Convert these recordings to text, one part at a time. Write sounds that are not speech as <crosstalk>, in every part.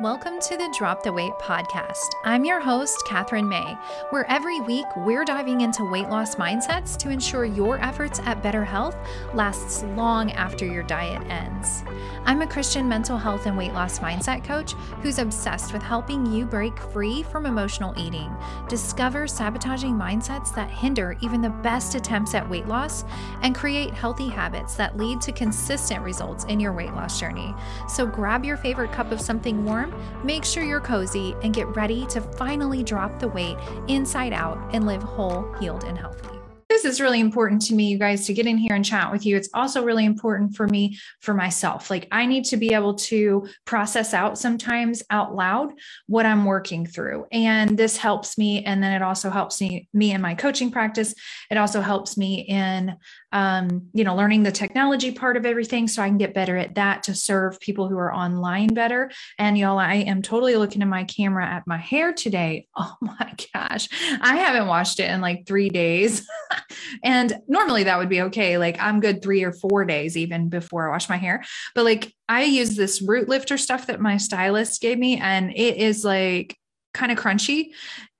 Welcome to the Drop the Weight podcast. I'm your host, Kathryn May, where every week we're diving into weight loss mindsets to ensure your efforts at better health lasts long after your diet ends. I'm a Christian mental health and weight loss mindset coach who's obsessed with helping you break free from emotional eating, discover sabotaging mindsets that hinder even the best attempts at weight loss, and create healthy habits that lead to consistent results in your weight loss journey. So grab your favorite cup of something warm make sure you're cozy, and get ready to finally drop the weight inside out and live whole, healed, and healthy this is really important to me, you guys, to get in here and chat with you. It's also really important for me, for myself. Like, I need to be able to process out sometimes out loud what I'm working through. And this helps me. And then it also helps me, me in my coaching practice. It also helps me in um, you know, learning the technology part of everything so I can get better at that to serve people who are online better. And y'all, I am totally looking at my camera at my hair today. <laughs> Oh my gosh, I haven't washed it in like three days. <laughs> and normally that would be okay. Like I'm good three or four days even before I wash my hair. But like I use this root lifter stuff that my stylist gave me, and it is like kind of crunchy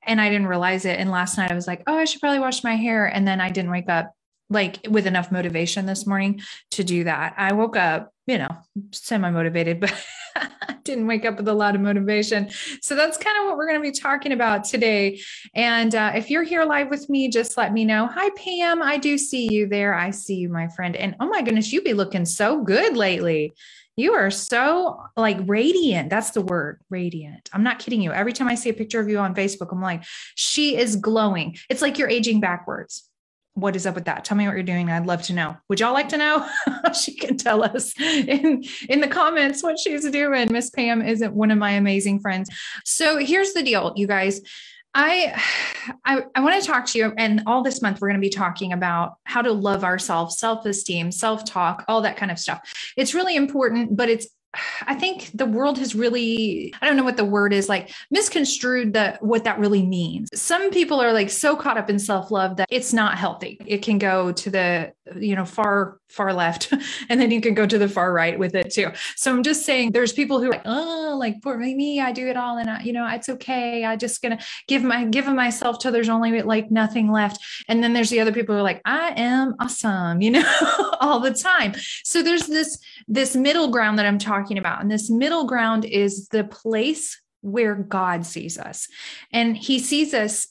and I didn't realize it. And last night I was like, oh, I should probably wash my hair. And then I didn't wake up like with enough motivation this morning to do that. I woke up, you know, semi motivated, but <laughs> didn't wake up with a lot of motivation. So that's kind of what we're going to be talking about today. And uh, if you're here live with me, just let me know. Hi, Pam. I do see you there. I see you, my friend. And oh my goodness, you be looking so good lately. You are so like radiant. That's the word, radiant. I'm not kidding you. Every time I see a picture of you on Facebook, I'm like, she is glowing. It's like you're aging backwards what is up with that? Tell me what you're doing. I'd love to know. Would y'all like to know? <laughs> she can tell us in, in the comments what she's doing. Miss Pam isn't one of my amazing friends. So here's the deal, you guys. I, I I want to talk to you and all this month we're going to be talking about how to love ourselves, self-esteem, self-talk, all that kind of stuff. It's really important, but it's I think the world has really, I don't know what the word is like, misconstrued that what that really means. Some people are like so caught up in self-love that it's not healthy. It can go to the, you know, far, far left, <laughs> and then you can go to the far right with it too. So I'm just saying there's people who are like, oh, like for me, I do it all and I, you know, it's okay. I just gonna give my give myself till there's only like nothing left. And then there's the other people who are like, I am awesome, <laughs> you know, all the time. So there's this this middle ground that I'm talking about. And this middle ground is the place where God sees us. And he sees us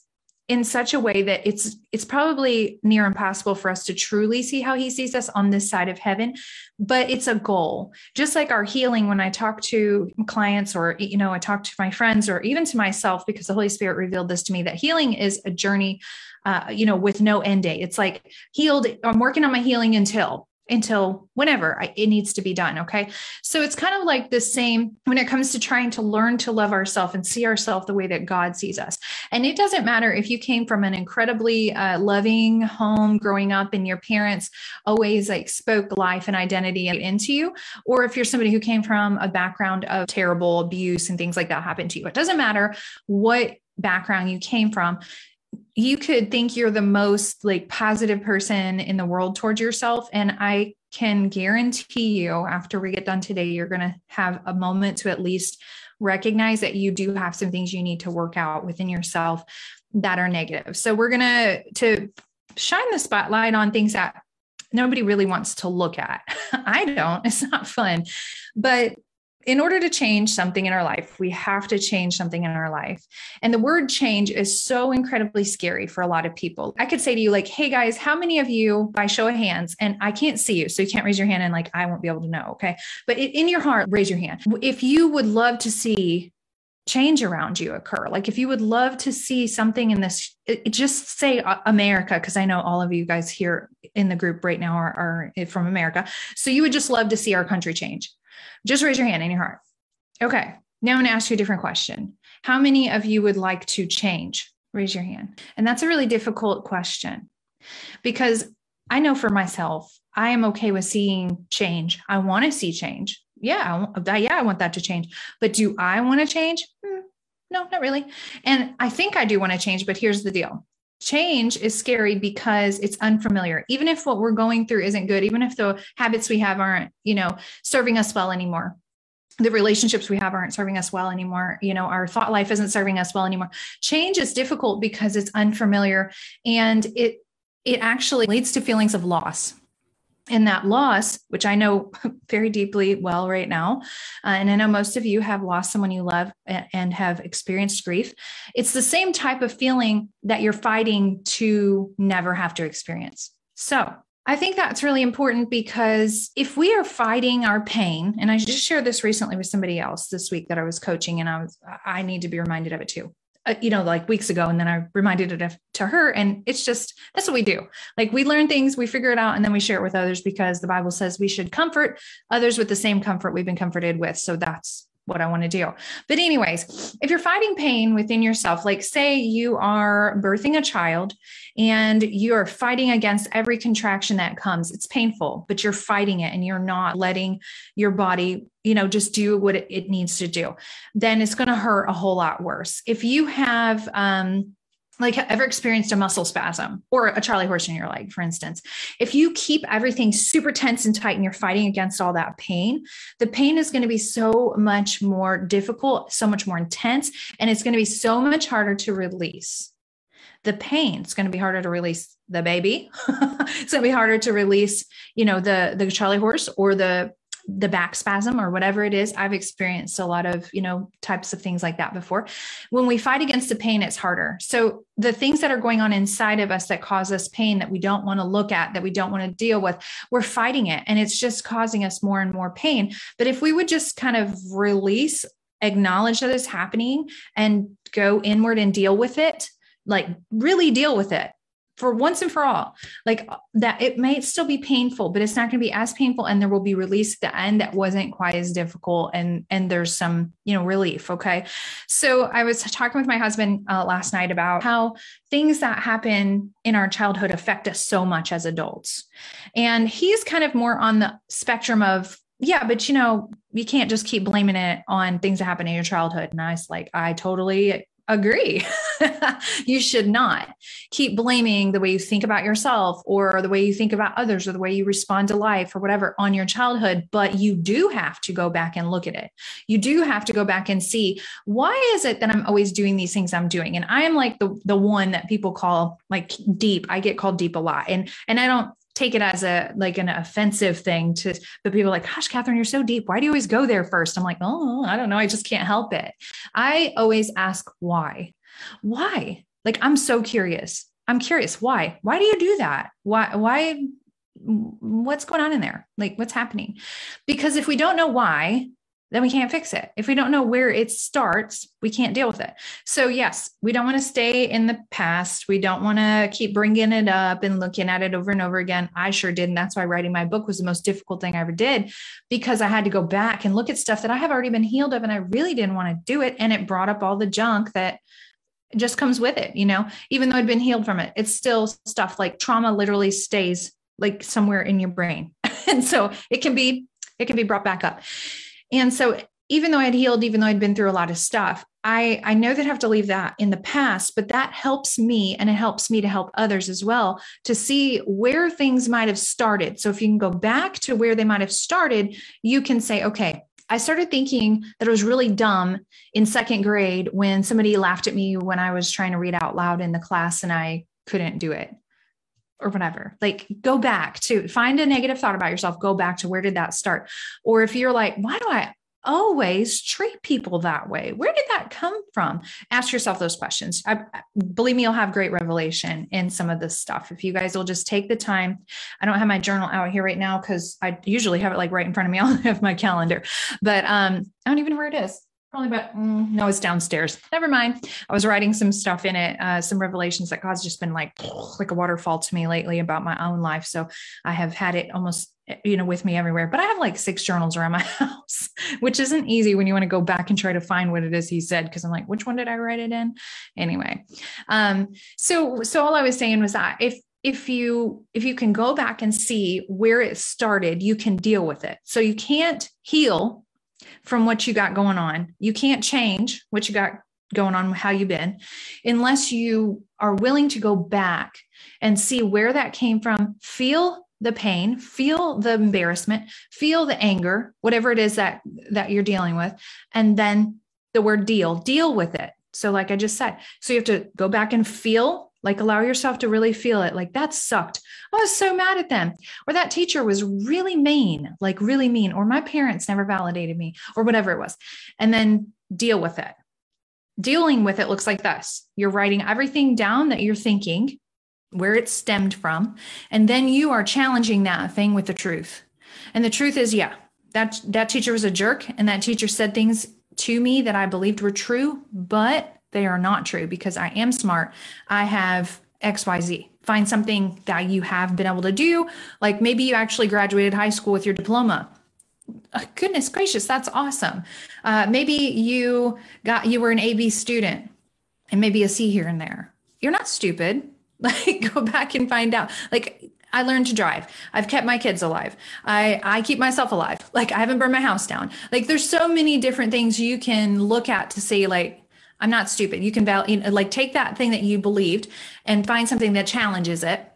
in such a way that it's it's probably near impossible for us to truly see how he sees us on this side of heaven but it's a goal. Just like our healing when i talk to clients or you know i talk to my friends or even to myself because the holy spirit revealed this to me that healing is a journey uh, you know with no end date. It's like healed i'm working on my healing until until whenever it needs to be done. Okay. So it's kind of like the same when it comes to trying to learn to love ourselves and see ourselves the way that God sees us. And it doesn't matter if you came from an incredibly uh, loving home growing up and your parents always like spoke life and identity into you, or if you're somebody who came from a background of terrible abuse and things like that happened to you. It doesn't matter what background you came from you could think you're the most like positive person in the world towards yourself and i can guarantee you after we get done today you're going to have a moment to at least recognize that you do have some things you need to work out within yourself that are negative. So we're going to to shine the spotlight on things that nobody really wants to look at. <laughs> I don't it's not fun. But in order to change something in our life, we have to change something in our life. And the word change is so incredibly scary for a lot of people. I could say to you, like, hey guys, how many of you, by show of hands, and I can't see you, so you can't raise your hand and like I won't be able to know. Okay. But in your heart, raise your hand. If you would love to see change around you occur, like if you would love to see something in this, it, just say uh, America, because I know all of you guys here in the group right now are, are from America. So you would just love to see our country change just raise your hand in your heart. Okay. Now I'm going to ask you a different question. How many of you would like to change? Raise your hand. And that's a really difficult question because I know for myself, I am okay with seeing change. I want to see change. Yeah, I, yeah, I want that to change. But do I want to change? Hmm, no, not really. And I think I do want to change, but here's the deal change is scary because it's unfamiliar. Even if what we're going through isn't good even if the habits we have aren't you know serving us well anymore the relationships we have aren't serving us well anymore you know our thought life isn't serving us well anymore. Change is difficult because it's unfamiliar and it it actually leads to feelings of loss and that loss which i know <laughs> very deeply well right now uh, and i know most of you have lost someone you love and have experienced grief it's the same type of feeling that you're fighting to never have to experience so I think that's really important because if we are fighting our pain, and I just shared this recently with somebody else this week that I was coaching, and I was I need to be reminded of it too. Uh, you know, like weeks ago, and then I reminded it to her, and it's just that's what we do. Like we learn things, we figure it out, and then we share it with others because the Bible says we should comfort others with the same comfort we've been comforted with. So that's what I want to do. But, anyways, if you're fighting pain within yourself, like say you are birthing a child and you're fighting against every contraction that comes, it's painful, but you're fighting it and you're not letting your body, you know, just do what it, needs to do, then it's going to hurt a whole lot worse. If you have, um, like ever experienced a muscle spasm or a charley horse in your leg for instance? If you keep everything super tense and tight and you're fighting against all that pain the pain is going to be so much more difficult so much more intense and it's going to be so much harder to release. The pain it's going to be harder to release the baby. <laughs> It's going to be harder to release you know the the charley horse or the the back spasm or whatever it is. I've experienced a lot of you know types of things like that before. When we fight against the pain it's harder. So the things that are going on inside of us that cause us pain that we don't want to look at that we don't want to deal with we're fighting it and it's just causing us more and more pain. But if we would just kind of release acknowledge that it's happening and go inward and deal with it like really deal with it for once and for all like that it may still be painful but it's not going to be as painful and there will be release at the end that wasn't quite as difficult and and there's some you know relief okay so i was talking with my husband uh, last night about how things that happen in our childhood affect us so much as adults and he's kind of more on the spectrum of yeah, but you know, you can't just keep blaming it on things that happen in your childhood. And I was like, I totally agree. <laughs> you should not keep blaming the way you think about yourself or the way you think about others or the way you respond to life or whatever on your childhood. But you do have to go back and look at it. You do have to go back and see why is it that I'm always doing these things I'm doing? And I am like the, the one that people call like deep. I get called deep a lot. And and I don't take it as a like an offensive thing to but people like gosh Kathryn you're so deep. Why do you always go there first? I'm like oh i don't know. I just can't help it. I always ask why. Why? Like i'm so curious. I'm curious. Why? Why do you do that? Why why what's going on in there? Like what's happening? Because if we don't know why then we can't fix it. If we don't know where it starts, we can't deal with it. So, yes, we don't want to stay in the past. We don't want to keep bringing it up and looking at it over and over again. I sure did. And that's why writing my book was the most difficult thing I ever did because I had to go back and look at stuff that I have already been healed of and I really didn't want to do it. And it brought up all the junk that just comes with it, you know, even though I'd been healed from it, it's still stuff like trauma literally stays like somewhere in your brain. <laughs> and so it can be, it can be brought back up. And so even though I'd healed, even though I'd been through a lot of stuff, I, I know that I have to leave that in the past, but that helps me and it helps me to help others as well to see where things might have started. So if you can go back to where they might have started, you can say, okay, I started thinking that it was really dumb in second grade when somebody laughed at me when I was trying to read out loud in the class and I couldn't do it or whatever. Like go back to find a negative thought about yourself, go back to where did that start? Or if you're like, why do I always treat people that way? Where did that come from? Ask yourself those questions. I, believe me, you'll have great revelation in some of this stuff. If you guys will just take the time, I don't have my journal out here right now because I usually have it like right in front of me. <laughs> I'll have my calendar, but um, I don't even know where it is probably about mm, no it's downstairs. Never mind. I was writing some stuff in it uh, some revelations that god's just been like <sniffs> like a waterfall to me lately about my own life. So i have had it almost you know with me everywhere. But i have like six journals around my <laughs> house which isn't easy when you want to go back and try to find what it is he said because i'm like which one did i write it in? Anyway um so so all i was saying was that if if you if you can go back and see where it started you can deal with it. So you can't heal from what you got going on. You can't change what you got going on, how you've been, unless you are willing to go back and see where that came from, feel the pain, feel the embarrassment, feel the anger, whatever it is that that you're dealing with, and then the word deal, deal with it. So like I just said, so you have to go back and feel, like allow yourself to really feel it. Like that sucked. I was so mad at them. Or that teacher was really mean, like really mean, or my parents never validated me, or whatever it was. And then deal with it. Dealing with it looks like this. You're writing everything down that you're thinking where it stemmed from. And then you are challenging that thing with the truth. And the truth is, yeah, that that teacher was a jerk and that teacher said things to me that I believed were true, but they are not true because I am smart. I have XYZ. Find something that you have been able to do. Like maybe you actually graduated high school with your diploma. Oh, goodness gracious, that's awesome. Uh, maybe you got you were an AB student and maybe a C here and there. You're not stupid. <laughs> Like go back and find out. Like I learned to drive. I've kept my kids alive. I I keep myself alive. Like I haven't burned my house down. Like there's so many different things you can look at to say like I'm not stupid. You can val- you know, like take that thing that you believed and find something that challenges it,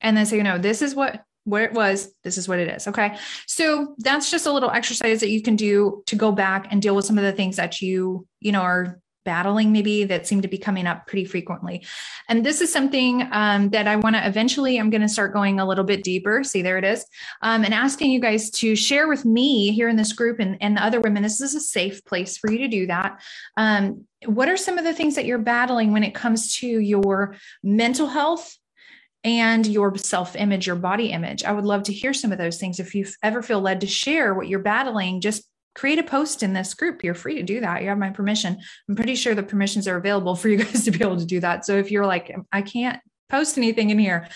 and then say, you know, this is what where it was. This is what it is. Okay, so that's just a little exercise that you can do to go back and deal with some of the things that you you know are battling maybe that seem to be coming up pretty frequently and this is something um, that i want to eventually i'm going to start going a little bit deeper see there it is um, and asking you guys to share with me here in this group and, and the other women this is a safe place for you to do that um, what are some of the things that you're battling when it comes to your mental health and your self image, your body image. I would love to hear some of those things. If you ever feel led to share what you're battling, just create a post in this group. You're free to do that. You have my permission. I'm pretty sure the permissions are available for you <laughs> guys to be able to do that. So if you're like, I can't post anything in here,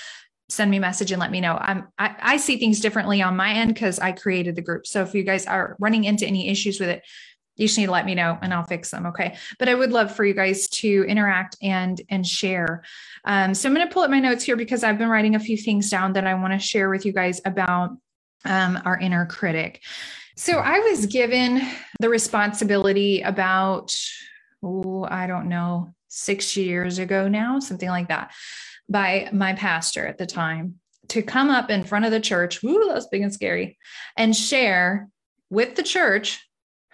send me a message and let me know. I'm, I, I see things differently on my end because I created the group. So if you guys are running into any issues with it, you just need to let me know and I'll fix them. Okay. But I would love for you guys to interact and and share. Um, so I'm going to pull up my notes here because I've been writing a few things down that I want to share with you guys about um, our inner critic. So I was given the responsibility about, oh, I don't know, six years ago now, something like that, by my pastor at the time to come up in front of the church. Ooh, that's big and scary, and share with the church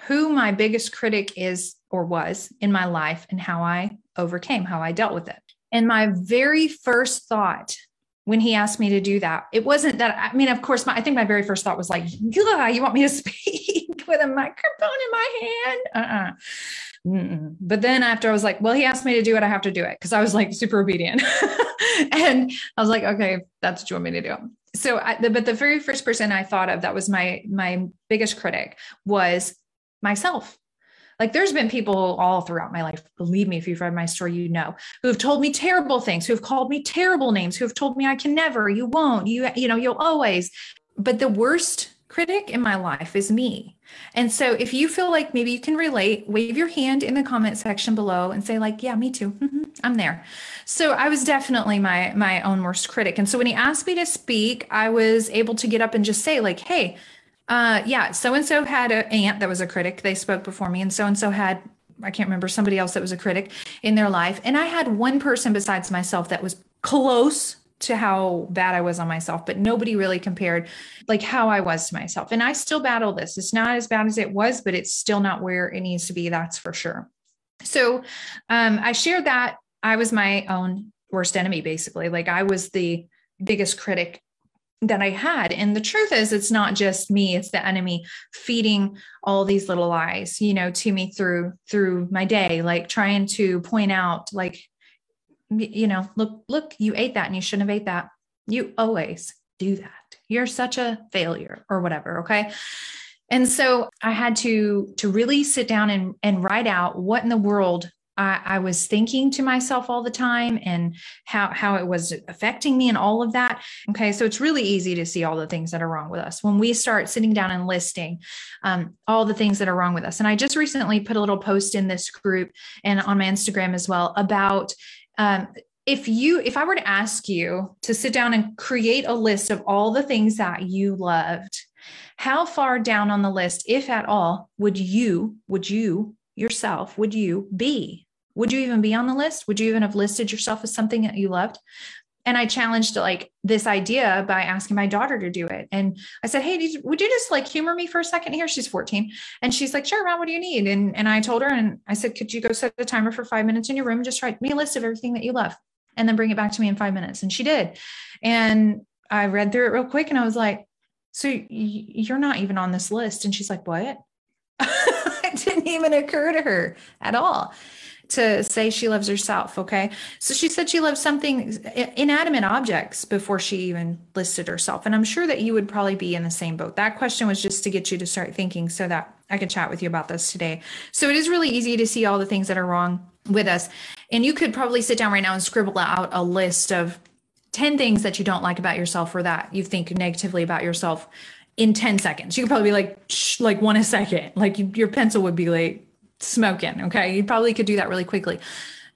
who my biggest critic is or was in my life and how I overcame, how I dealt with it. And my very first thought when he asked me to do that. It wasn't that, I mean, of course, my, I think my very first thought was like, you want me to <laughs> speak with a microphone in my hand? Uh-uh. But then after I was like, well, he asked me to do it, I have to do it because I was like super obedient. <laughs> and I was like, okay, that's what you want me to do. So, I, the, but the very first person I thought of that was my my biggest critic was myself. Like there's been people all throughout my life, believe me, if you've read my story, you know, who have told me terrible things, who have called me terrible names, who have told me I can never, you won't, you, you know, you'll always. But the worst critic in my life is me. And so if you feel like maybe you can relate, wave your hand in the comment section below and say like, yeah, me too. Mm-hmm, I'm there. So I was definitely my my own worst critic. And so when he asked me to speak, I was able to get up and just say like, hey, uh, yeah, so and so had an aunt that was a critic. They spoke before me, and so and so had I can't remember somebody else that was a critic in their life, and I had one person besides myself that was close to how bad I was on myself, but nobody really compared like how I was to myself. And I still battle this. It's not as bad as it was, but it's still not where it needs to be. That's for sure. So um, I shared that I was my own worst enemy, basically. Like I was the biggest critic that I had. And the truth is, it's not just me, it's the enemy feeding all these little lies, you know, to me through through my day, like trying to point out, like, you know, look, look, you ate that and you shouldn't have ate that. You always do that. You're such a failure or whatever. Okay. And so I had to to really sit down and, and write out what in the world I, I, was thinking to myself all the time and how how it was affecting me and all of that. Okay, so it's really easy to see all the things that are wrong with us when we start sitting down and listing um, all the things that are wrong with us. And I just recently put a little post in this group and on my Instagram as well about. Um, if you if i were to ask you to sit down and create a list of all the things that you loved how far down on the list if at all would you would you yourself would you be would you even be on the list? Would you even have listed yourself as something that you loved? and I challenged like this idea by asking my daughter to do it. And I said, Hey, would you just like humor me for a second here? She's 14. And she's like, Sure, mom, what do you need? And, and I told her, and I said, Could you go set a timer for five minutes in your room just write me a list of everything that you love and then bring it back to me in five minutes? And she did. And I read through it real quick and I was like, So you're not even on this list. And she's like, What? <laughs> <laughs> didn't even occur to her at all to say she loves herself. Okay. So she said she loves something inanimate objects before she even listed herself. And I'm sure that you would probably be in the same boat. That question was just to get you to start thinking so that I could chat with you about this today. So it is really easy to see all the things that are wrong with us. And you could probably sit down right now and scribble out a list of 10 things that you don't like about yourself or that you think negatively about yourself in 10 seconds. You could probably be like, like one a second, like you, your pencil would be like smoking. Okay. You probably could do that really quickly.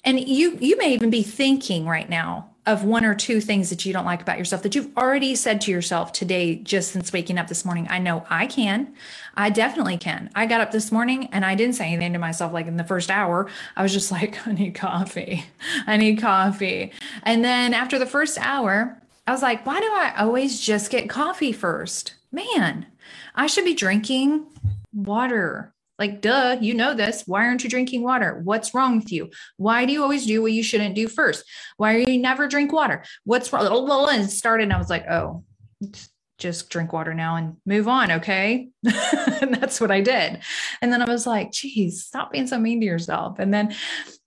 And you you may even be thinking right now of one or two things that you don't like about yourself that you've already said to yourself today just since waking up this morning. I know I can. I definitely can. I got up this morning and I didn't say anything to myself like in the first hour. I was just <laughs> like, I need coffee. I need coffee. And then after the first hour, I was like, why do I always just get coffee first? Man, I should be drinking water like, duh, you know this. Why aren't you drinking water? What's wrong with you? Why do you always do what you shouldn't do first? Why are you never drink water? What's wrong? And started, and I was like, oh, just drink water now and move on. Okay. <laughs> and that's what I did. And then I was like, geez, stop being so mean to yourself. And then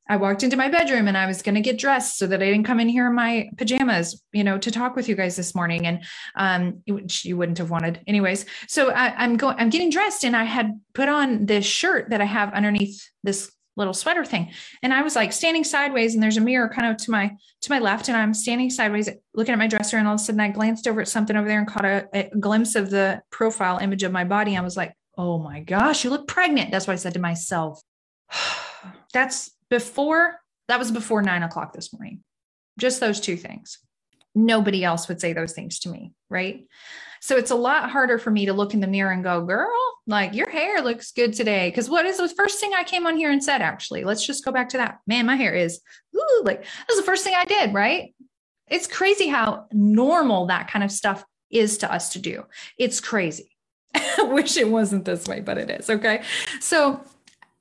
I walked into my bedroom and I was going to get dressed so that I didn't come in here in my pajamas, you know, to talk with you guys this morning. And um, which you wouldn't have wanted, anyways. So I, I'm going, I'm getting dressed, and I had put on this shirt that I have underneath this little sweater thing, and I was like standing sideways, and there's a mirror kind of to my to my left, and I'm standing sideways looking at my dresser, and all of a sudden I glanced over at something over there and caught a, a glimpse of the profile image of my body. I was like, oh my gosh, you look pregnant. That's what I said to myself. <sighs> That's before that was before nine o'clock this morning. Just those two things. Nobody else would say those things to me, right? So it's a lot harder for me to look in the mirror and go, girl, like your hair looks good today. Because what is the first thing I came on here and said, actually? Let's just go back to that. Man, my hair is, ooh, like that's the first thing I did, right? It's crazy how normal that kind of stuff is to us to do. It's crazy. I <laughs> wish it wasn't this way, but it is. Okay. So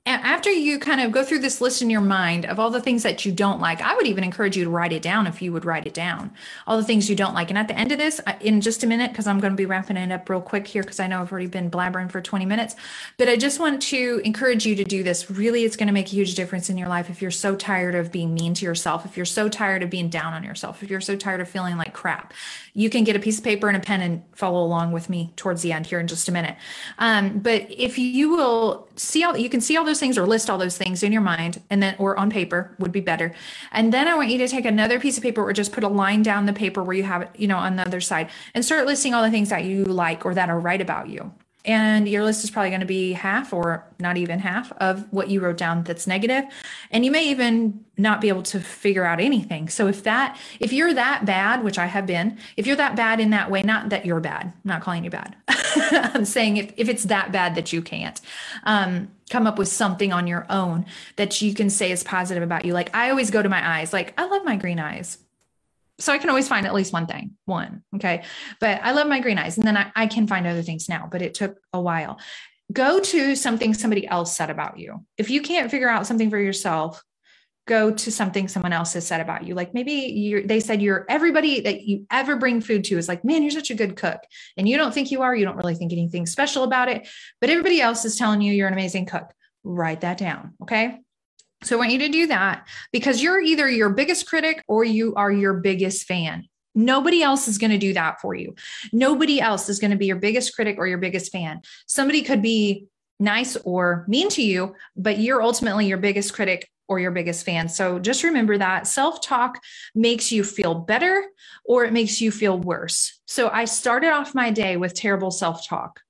after you kind of go through this list in your mind of all the things that you don't like, I would even encourage you to write it down if you would write it down, all the things you don't like. And at the end of this, in just a minute, because I'm going to be wrapping it up real quick here, because I know I've already been blabbering for 20 minutes, but I just want to encourage you to do this. Really, it's going to make a huge difference in your life if you're so tired of being mean to yourself, if you're so tired of being down on yourself, if you're so tired of feeling like crap. You can get a piece of paper and a pen and follow along with me towards the end here in just a minute. Um, but if you will see all, you can see all those things or list all those things in your mind and then or on paper would be better. And then i want you to take another piece of paper or just put a line down the paper where you have it you know on the other side and start listing all the things that you like or that are right about you and your list is probably going to be half or not even half of what you wrote down that's negative. And you may even not be able to figure out anything. So if that if you're that bad which i have been if you're that bad in that way not that you're bad I'm not calling you bad. <laughs> I'm saying if, if it's that bad that you can't um, come up with something on your own that you can say is positive about you. Like i always go to my eyes like i love my green eyes so I can always find at least one thing, one. Okay. But I love my green eyes. And then I, I can find other things now, but it took a while. Go to something somebody else said about you. If you can't figure out something for yourself, go to something someone else has said about you. Like maybe you they said you're everybody that you ever bring food to is like, man, you're such a good cook. And you don't think you are, you don't really think anything special about it, but everybody else is telling you you're an amazing cook. Write that down. Okay. So I want you to do that because you're either your biggest critic or you are your biggest fan. Nobody else is going to do that for you. Nobody else is going to be your biggest critic or your biggest fan. Somebody could be nice or mean to you, but you're ultimately your biggest critic or your biggest fan. So just remember that self talk makes you feel better or it makes you feel worse. So I started off my day with terrible self talk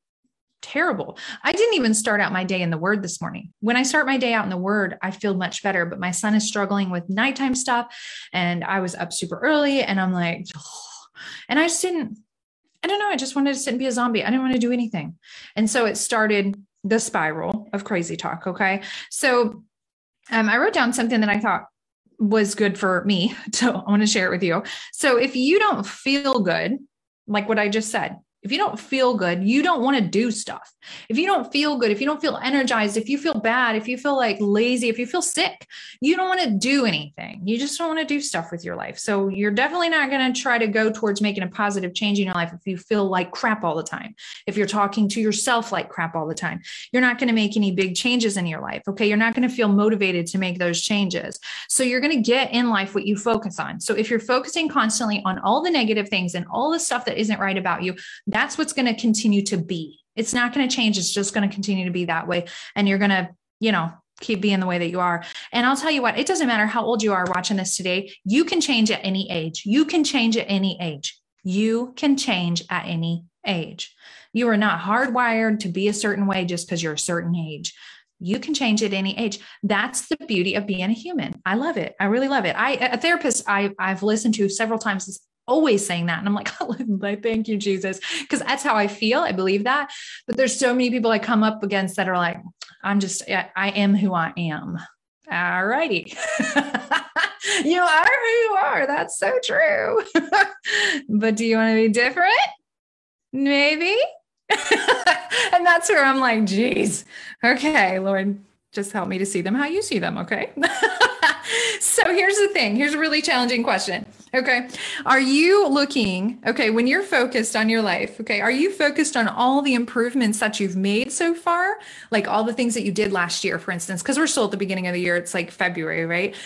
terrible. I didn't even start out my day in the word this morning. When I start my day out in the word, I feel much better, but my son is struggling with nighttime stuff and I was up super early and I'm like, oh. <sighs> and I just didn't, I don't know. I just wanted to sit and be a zombie. I didn't want to do anything. And so it started the spiral of crazy talk. Okay. So um, I wrote down something that I thought was good for me. <laughs> So I want to share it with you. So if you don't feel good, like what I just said, if you don't feel good, you don't want to do stuff. If you don't feel good, if you don't feel energized, if you feel bad, if you feel like lazy, if you feel sick, you don't want to do anything. You just don't want to do stuff with your life. So you're definitely not going to try to go towards making a positive change in your life if you feel like crap all the time. If you're talking to yourself like crap all the time, you're not going to make any big changes in your life. Okay. You're not going to feel motivated to make those changes. So you're going to get in life what you focus on. So if you're focusing constantly on all the negative things and all the stuff that isn't right about you, that's what's going to continue to be. It's not going to change. It's just going to continue to be that way. And you're going to, you know, keep being the way that you are. And I'll tell you what, it doesn't matter how old you are watching this today. You can change at any age. You can change at any age. You can change at any age. You are not hardwired to be a certain way just because you're a certain age. You can change at any age. That's the beauty of being a human. I love it. I really love it. I a therapist I I've listened to several times always saying that. And I'm like, <laughs> I thank you, Jesus, because that's how I feel. I believe that. But there's so many people I come up against that are like, I'm just, I am who I am. All righty. <laughs> you are who you are. That's so true. <laughs> but do you want to be different? Maybe. and that's where I'm like, geez, okay, Lord, just help me to see them how you see them. Okay. <laughs> so here's the thing here's a really challenging question. Okay. Are you looking, okay, when you're focused on your life, okay, are you focused on all the improvements that you've made so far? Like all the things that you did last year, for instance, because we're still at the beginning of the year, it's like February, right?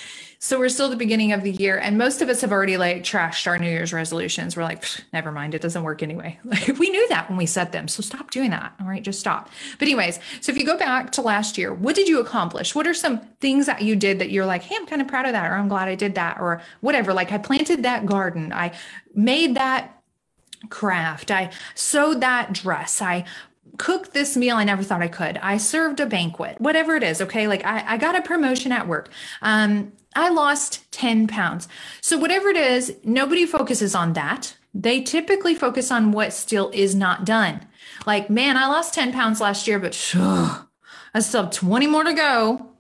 So we're still the beginning of the year, and most of us have already like trashed our New Year's resolutions. We're like, never mind, it doesn't work anyway. <laughs> Like we knew that when we set them. So stop doing that. All right, just stop. But, anyways, so if you go back to last year, what did you accomplish? What are some things that you did that you're like, hey, I'm kind of proud of that, or I'm glad I did that, or whatever? Like I planted that garden, I made that craft, I sewed that dress, I cooked this meal I never thought I could. I served a banquet, whatever it is. Okay. Like I, I got a promotion at work. Um, I lost 10 pounds. So, whatever it is, nobody focuses on that. They typically focus on what still is not done. Like, man, I lost 10 pounds last year, but I still have 20 more to go.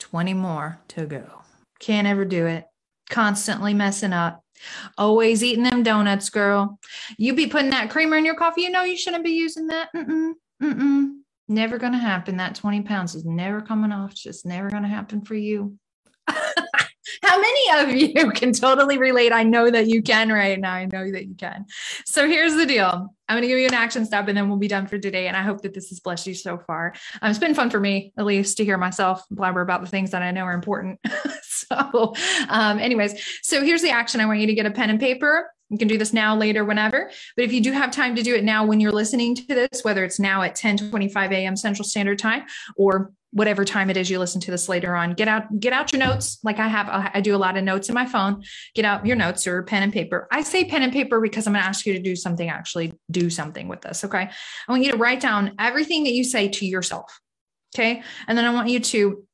20 more to go. Can't ever do it. Constantly messing up. Always eating them donuts, girl. You be putting that creamer in your coffee. You know you shouldn't be using that. Mm-mm, mm-mm. Never going to happen. That 20 pounds is never coming off. It's just never going to happen for you. <laughs> How many of you <laughs> can totally relate? I know that you can right now. I know that you can. So here's the deal. I'm going to give you an action step and then we'll be done for today. And I hope that this has blessed you so far. Um, it's been fun for me, at least, to hear myself blabber about the things that I know are important. <laughs> so, um, anyways, so here's the action. I want you to get a pen and paper. You can do this now, later, whenever. But if you do have time to do it now when you're listening to this, whether it's now at 10 25 a.m. Central Standard Time or whatever time it is you listen to this later on get out get out your notes. Like i have i do a lot of notes in my phone. Get out your notes or pen and paper. I say pen and paper because i'm going to ask you to do something actually do something with this okay? I want you to write down everything that you say to yourself okay? And then i want you to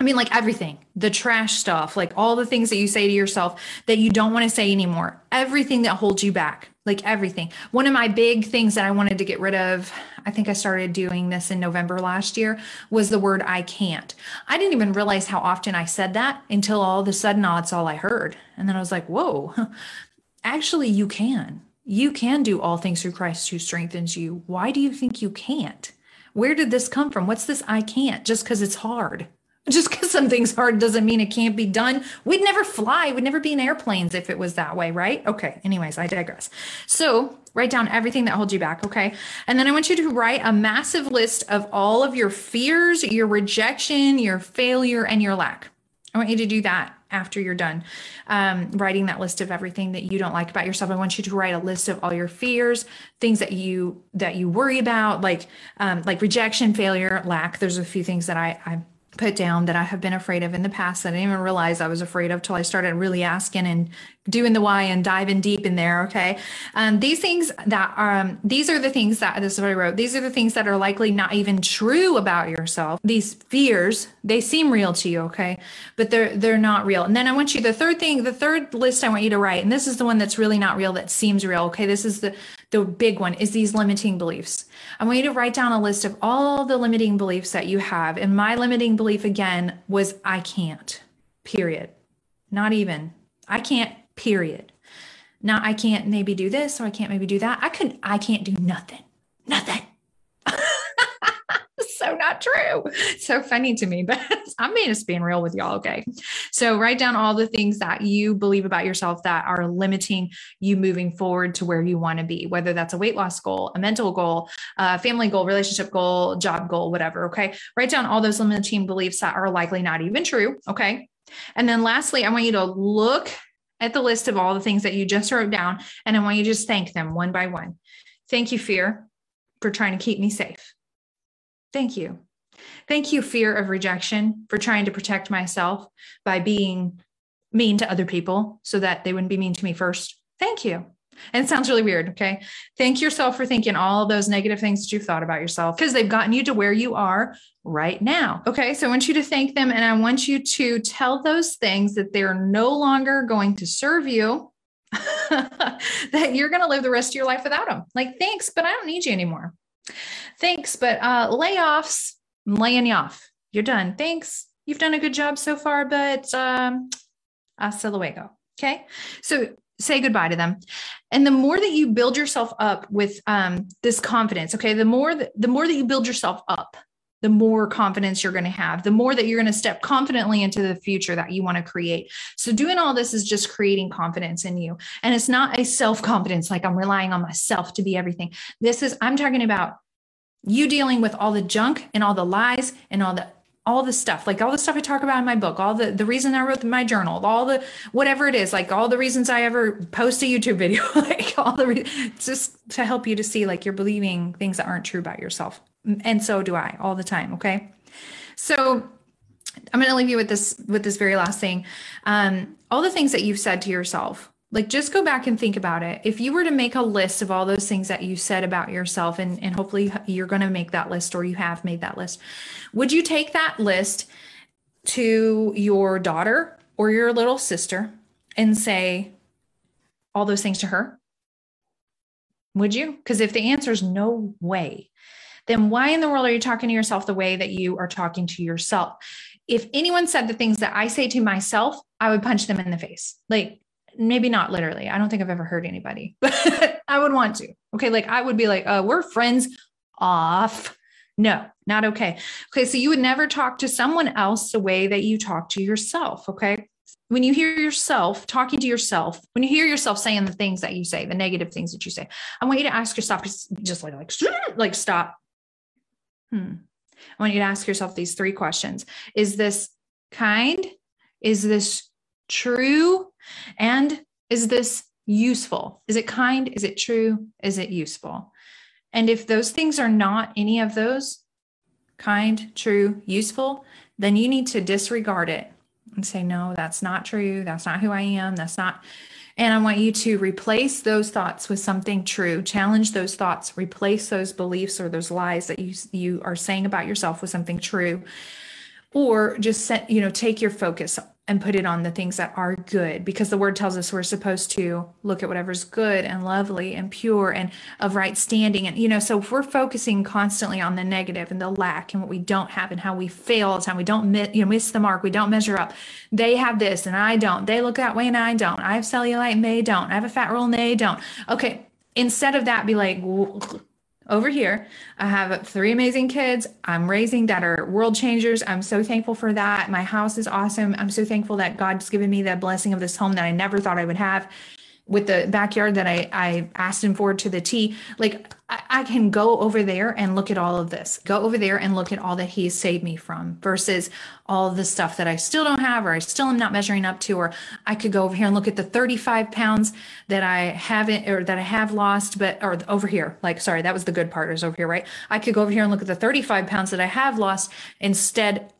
I mean, like everything, the trash stuff, like all the things that you say to yourself that you don't want to say anymore, everything that holds you back, like everything. One of my big things that I wanted to get rid of, I think I started doing this in November last year, was the word I can't. I didn't even realize how often I said that until all of a sudden, oh, that's all I heard. And then I was like, whoa, <laughs> actually, you can. You can do all things through Christ who strengthens you. Why do you think you can't? Where did this come from? What's this I can't? Just because it's hard. Just because something's hard doesn't mean it can't be done. We'd never fly, we'd never be in airplanes if it was that way, right? Okay, anyways, I digress. So write down everything that holds you back, okay? And then I want you to write a massive list of all of your fears, your rejection, your failure, and your lack. I want you to do that after you're done um, writing that list of everything that you don't like about yourself i want you to write a list of all your fears things that you that you worry about like um, like rejection failure lack there's a few things that i i put down that I have been afraid of in the past that I didn't even realize I was afraid of till I started really asking and doing the why and diving deep in there. Okay. Um, these things that are, um, these are the things that this is what I wrote. These are the things that are likely not even true about yourself. These fears, they seem real to you. Okay. But they're, they're not real. And then I want you, the third thing, the third list I want you to write, and this is the one that's really not real that seems real. Okay. This is the, the big one is these limiting beliefs. I want you to write down a list of all the limiting beliefs that you have. And my limiting belief again was I can't, period. Not even. I can't, period. Now I can't maybe do this or I can't maybe do that. I couldn't, I can't do nothing. Nothing. <laughs> so not true. <laughs> So funny to me, <laughs> but I'm just being real with y'all. Okay. So write down all the things that you believe about yourself that are limiting you moving forward to where you want to be, whether that's a weight loss goal, a mental goal, a family goal, relationship goal, job goal, whatever. Okay. Write down all those limiting beliefs that are likely not even true. Okay. And then lastly, I want you to look at the list of all the things that you just wrote down, and I want you to just thank them one by one. Thank you, fear, for trying to keep me safe. Thank you. Thank you, fear of rejection, for trying to protect myself by being mean to other people so that they wouldn't be mean to me first. Thank you. And it sounds really weird. Okay. Thank yourself for thinking all those negative things that you've thought about yourself because they've gotten you to where you are right now. Okay. So I want you to thank them and I want you to tell those things that they're no longer going to serve you, <laughs> that you're going to live the rest of your life without them. Like, thanks, but I don't need you anymore. Thanks, but uh, layoffs, I'm laying you off. You're done. Thanks. You've done a good job so far, but um, hasta luego. Okay. So say goodbye to them. And the more that you build yourself up with um, this confidence, okay, the more the more that you build yourself up, the more confidence you're going to have, the more that you're going to step confidently into the future that you want to create. So, doing all this is just creating confidence in you. And it's not a self confidence, like I'm relying on myself to be everything. This is, I'm talking about you dealing with all the junk and all the lies and all the all the stuff like all the stuff i talk about in my book all the the reason i wrote my journal all the whatever it is like all the reasons i ever post a youtube video <laughs> like all the re- just to help you to see like you're believing things that aren't true about yourself and so do i all the time okay? So i'm going to leave you with this with this very last thing. Um all the things that you've said to yourself like just go back and think about it. If you were to make a list of all those things that you said about yourself and, and hopefully you're going to make that list or you have made that list would you take that list to your daughter or your little sister and say all those things to her? Would you? Because if the answer is no way then why in the world are you talking to yourself the way that you are talking to yourself if anyone said the things that i say to myself i would punch them in the face like maybe not literally. I don't think I've ever hurt anybody, <laughs> but I would want to. Okay. Like I would be like, uh, we're friends off. No, not okay. Okay. So you would never talk to someone else the way that you talk to yourself. Okay. When you hear yourself talking to yourself, when you hear yourself saying the things that you say, the negative things that you say, I want you to ask yourself just like, like, <laughs> like stop. Hmm. I want you to ask yourself these three questions. Is this kind? Is this true? And is this useful? Is it kind? Is it true? Is it useful? And if those things are not any of those kind, true, useful, then you need to disregard it and say, no, that's not true. That's not who I am. That's not. And I want you to replace those thoughts with something true. Challenge those thoughts, replace those beliefs or those lies that you you are saying about yourself with something true. Or just set, you know, take your focus and put it on the things that are good because the word tells us we're supposed to look at whatever's good and lovely and pure and of right standing. And you know so if we're focusing constantly on the negative and the lack and what we don't have and how we fail time we don't miss, you know miss the mark we don't measure up they have this and i don't they look that way and i don't i have cellulite and they don't i have a fat roll and they don't. Okay instead of that be like over here. I have three amazing kids I'm raising that are world changers. I'm so thankful for that. My house is awesome. I'm so thankful that God's given me the blessing of this home that I never thought I would have with the backyard that I, I asked him for to the T. Like I, I, can go over there and look at all of this, go over there and look at all that he's saved me from versus all the stuff that I still don't have or I still am not measuring up to, or I could go over here and look at the 35 pounds that I haven't or that I have lost, but or over here, like sorry, that was the good part is over here, right? I could go over here and look at the 35 pounds that I have lost. Instead,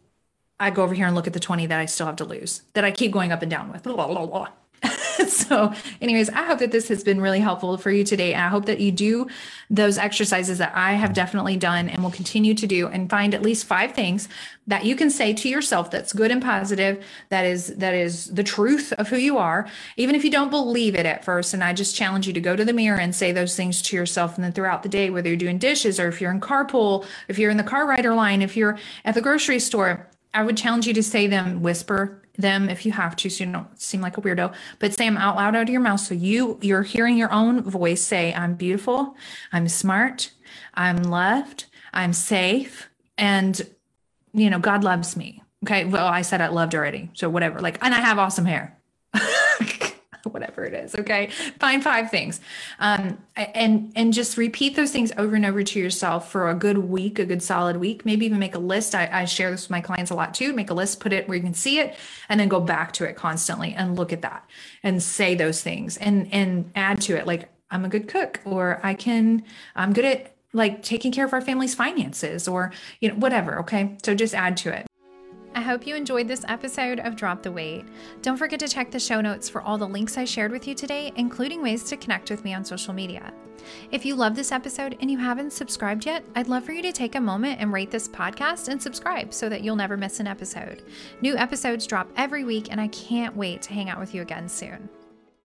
I go over here and look at the 20 that I still have to lose, that I keep going up and down with. Blah, blah, blah. <laughs> so, anyways, I hope that this has been really helpful for you today. And I hope that you do those exercises that I have definitely done and will continue to do and find at least five things that you can say to yourself that's good and positive, that is that is the truth of who you are, even if you don't believe it at first. And I just challenge you to go to the mirror and say those things to yourself. And then throughout the day, whether you're doing dishes or if you're in carpool, if you're in the car rider line, if you're at the grocery store, I would challenge you to say them, whisper them if you have to so you don't seem like a weirdo. But say them out loud out of your mouth so you you're hearing your own voice say i'm beautiful i'm smart i'm loved i'm safe and you know god loves me. Okay? Well i said i loved already so whatever. Like and i have awesome hair whatever it is okay? Find five things. Um, and and just repeat those things over and over to yourself for a good week a good solid week. Maybe even make a list. I, I share this with my clients a lot too. Make a list put it where you can see it and then go back to it constantly and look at that and say those things and and add to it. Like i'm a good cook or i can i'm good at like taking care of our family's finances or you know whatever okay? So just add to it I hope you enjoyed this episode of Drop the Weight. Don't forget to check the show notes for all the links I shared with you today, including ways to connect with me on social media. If you love this episode and you haven't subscribed yet, I'd love for you to take a moment and rate this podcast and subscribe so that you'll never miss an episode. New episodes drop every week, and I can't wait to hang out with you again soon.